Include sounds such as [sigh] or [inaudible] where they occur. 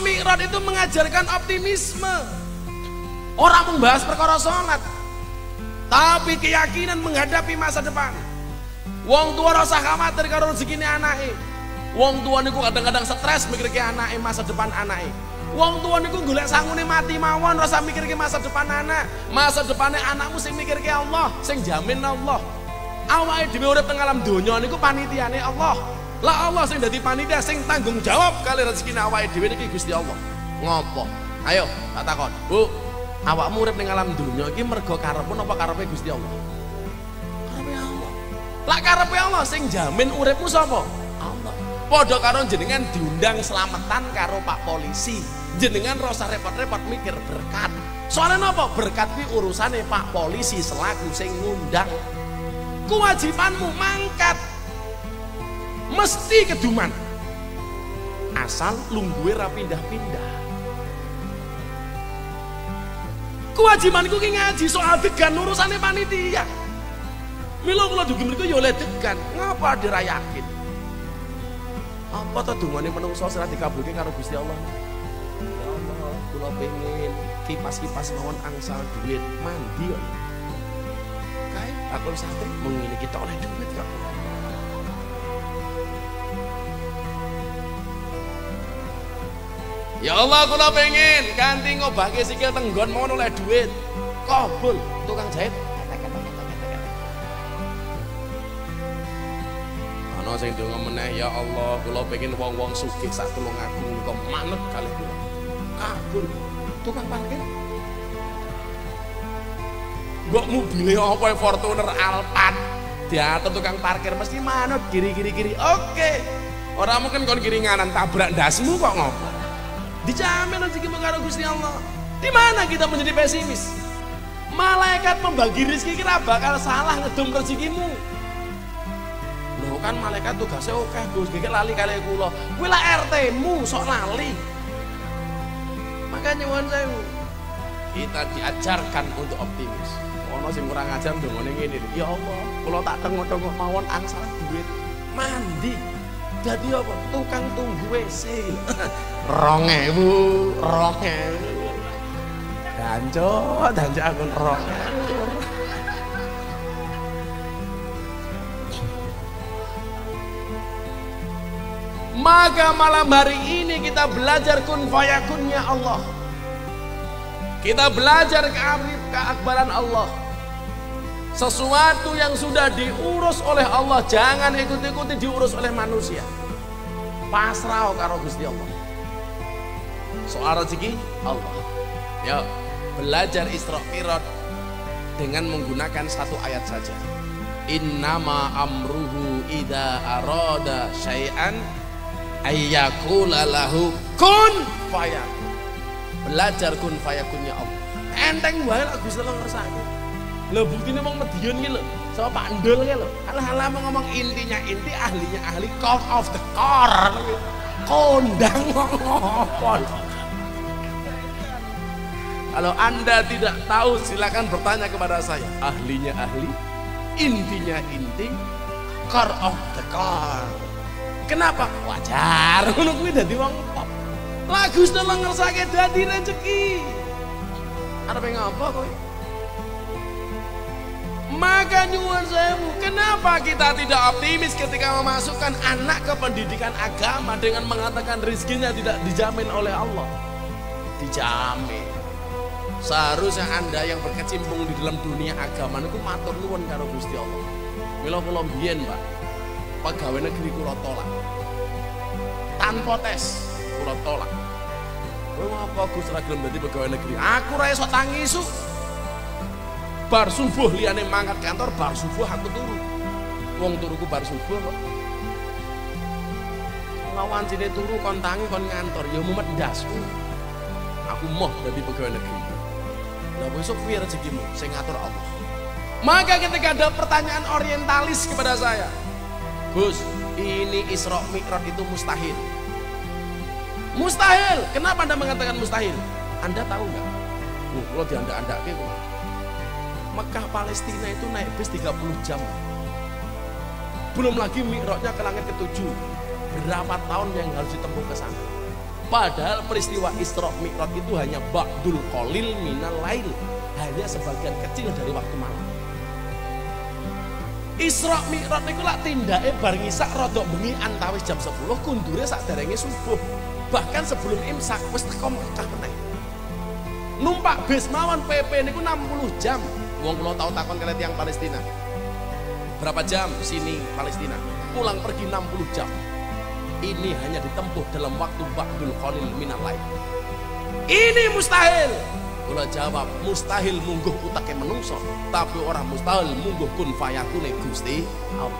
Isra itu mengajarkan optimisme. Orang membahas perkara sholat, tapi keyakinan menghadapi masa depan. Wong tua rasa khawatir karo rezekine anake. Wong tua niku kadang-kadang stres mikir ke anake masa depan anake. Wong tua niku golek sangune mati mawon rasa mikir ke masa depan anak. Masa depannya anakmu sing mikir ke Allah, sing jamin Allah. Awake dhewe urip teng alam donya niku panitiane Allah. Lah Allah sing dadi panitia sing tanggung jawab kali rezeki awake dhewe niki Gusti Allah. Ngopo? Ayo tak takon. Bu, awakmu urip ning alam dunya iki mergo karepmu apa karepe Gusti Allah? Karepe Allah. Lah karepe Allah sing jamin uripmu sapa? Allah. Padha karo jenengan diundang selamatan karo Pak Polisi. Jenengan rasa repot-repot mikir berkat. Soalnya napa? Berkat kuwi urusane Pak Polisi selaku sing ngundang. Kewajibanmu mangkat. Mesti keduman. Asal lungguhe ra pindah-pindah. kewajibanku ki ngaji soal degan urusannya panitia. Milo kula dugi mriku ya oleh degan. Ngapa dira yakin? Apa to dungane menungso sira dikabulke karo Gusti Allah? Ya Allah kula pengen kipas-kipas mawon angsal duit mandi kok kae aku sate mengini kita oleh duit kok Ya Allah kula pengen ganti ngobahke sikil tenggon mau oleh duit. Kabul tukang jahit. Ana sing donga meneh ya Allah kula pengen wong-wong sugih sak tulung agung kok manut kali kula. Kabul tukang parkir. Mbok mobile apa Fortuner Alphard diatur tukang parkir mesti manut kiri kiri kiri. Oke. Orang mungkin kon kiri nganan tabrak ndasmu kok ngopo? Dijamin rezeki mengarah Gusti Allah. Di mana kita menjadi pesimis? Malaikat membagi rezeki kira bakal salah ngedum rezekimu. Loh kan malaikat tugasnya oke Gus, gigi lali kali kula. Kuwi lah RT-mu sok lali. Makanya nyuwun saya kita diajarkan untuk optimis. Ono sing kurang ajar ndongone ngene. Ya Allah, kula tak tengok-tengok mawon angsal duit mandi. Jadi apa? Tukang tunggu WC. [laughs] rong ewu, rong ewu. Danjo, danjo aku rong. Maka malam hari ini kita belajar kun fayakunnya Allah. Kita belajar keakbaran Allah. Sesuatu yang sudah diurus oleh Allah jangan ikut-ikuti diurus oleh manusia. Pasrah karo Gusti Allah. Soal rezeki Allah. Ya, belajar Isra Mi'raj dengan menggunakan satu ayat saja. Innama amruhu idza arada syai'an ayyakula lahu kun fayakun. Belajar kun fayakunnya Allah. Enteng lah Gusti Allah ngersake. Lah wong Madiun iki lho, sama Pak iki lho. Alah-alah mau ngomong intinya inti, ahlinya ahli, core of the core. Kondang ngomong Kalau Anda tidak tahu silakan bertanya kepada saya. Ahlinya ahli, intinya inti, core of the core. Kenapa? Wajar. [laughs] Ngono kuwi dadi wong top. Lagu sedang ngersake dadi rezeki. Arep ngapa kowe? Maka nyuwun sewu, kenapa kita tidak optimis ketika memasukkan anak ke pendidikan agama dengan mengatakan rizkinya tidak dijamin oleh Allah? Dijamin. Seharusnya Anda yang berkecimpung di dalam dunia agama itu matur nuwun karo Gusti Allah. Mila kula mbiyen, Pak. Pegawai negeri kula tolak. Tanpa tes kula tolak. Kowe ngapa Gus ra gelem dadi pegawai negeri? Aku ra iso tangisu bar subuh liane mangkat kantor bar subuh aku turu wong turuku bar subuh kok lawan sini turu kon tangi kon ngantor ya mumet ndasku aku moh dadi pegawai negeri lah besok piye rezekimu? Sing ngatur Allah. Maka ketika ada pertanyaan orientalis kepada saya Gus ini Isra Mi'raj itu mustahil. Mustahil? Kenapa anda mengatakan mustahil? Anda tahu nggak? Uh, kalau dianda-anda kok. Mekah Palestina itu naik bis 30 jam. Belum lagi mi'rajnya ke langit ketujuh. Berapa tahun yang harus ditempuh ke sana? Padahal peristiwa Isra Mi'raj itu hanya ba'dul qalil minal lail, hanya sebagian kecil dari waktu malam. Isra Mi'raj itu lah tindake bar ngisak rodok bengi antawis jam 10 kundure derenge subuh. Bahkan sebelum imsak wis teko Mekah meneh. Numpak bis mawon PP niku 60 jam. Wong kula tau takon kalian tiang Palestina. Berapa jam sini Palestina? Pulang pergi 60 jam ini hanya ditempuh dalam waktu ba'dul qalil minal lain. Ini mustahil. Kula jawab, mustahil mungguh utake menungso, tapi orang mustahil mungguh kun fayakune Gusti Allah.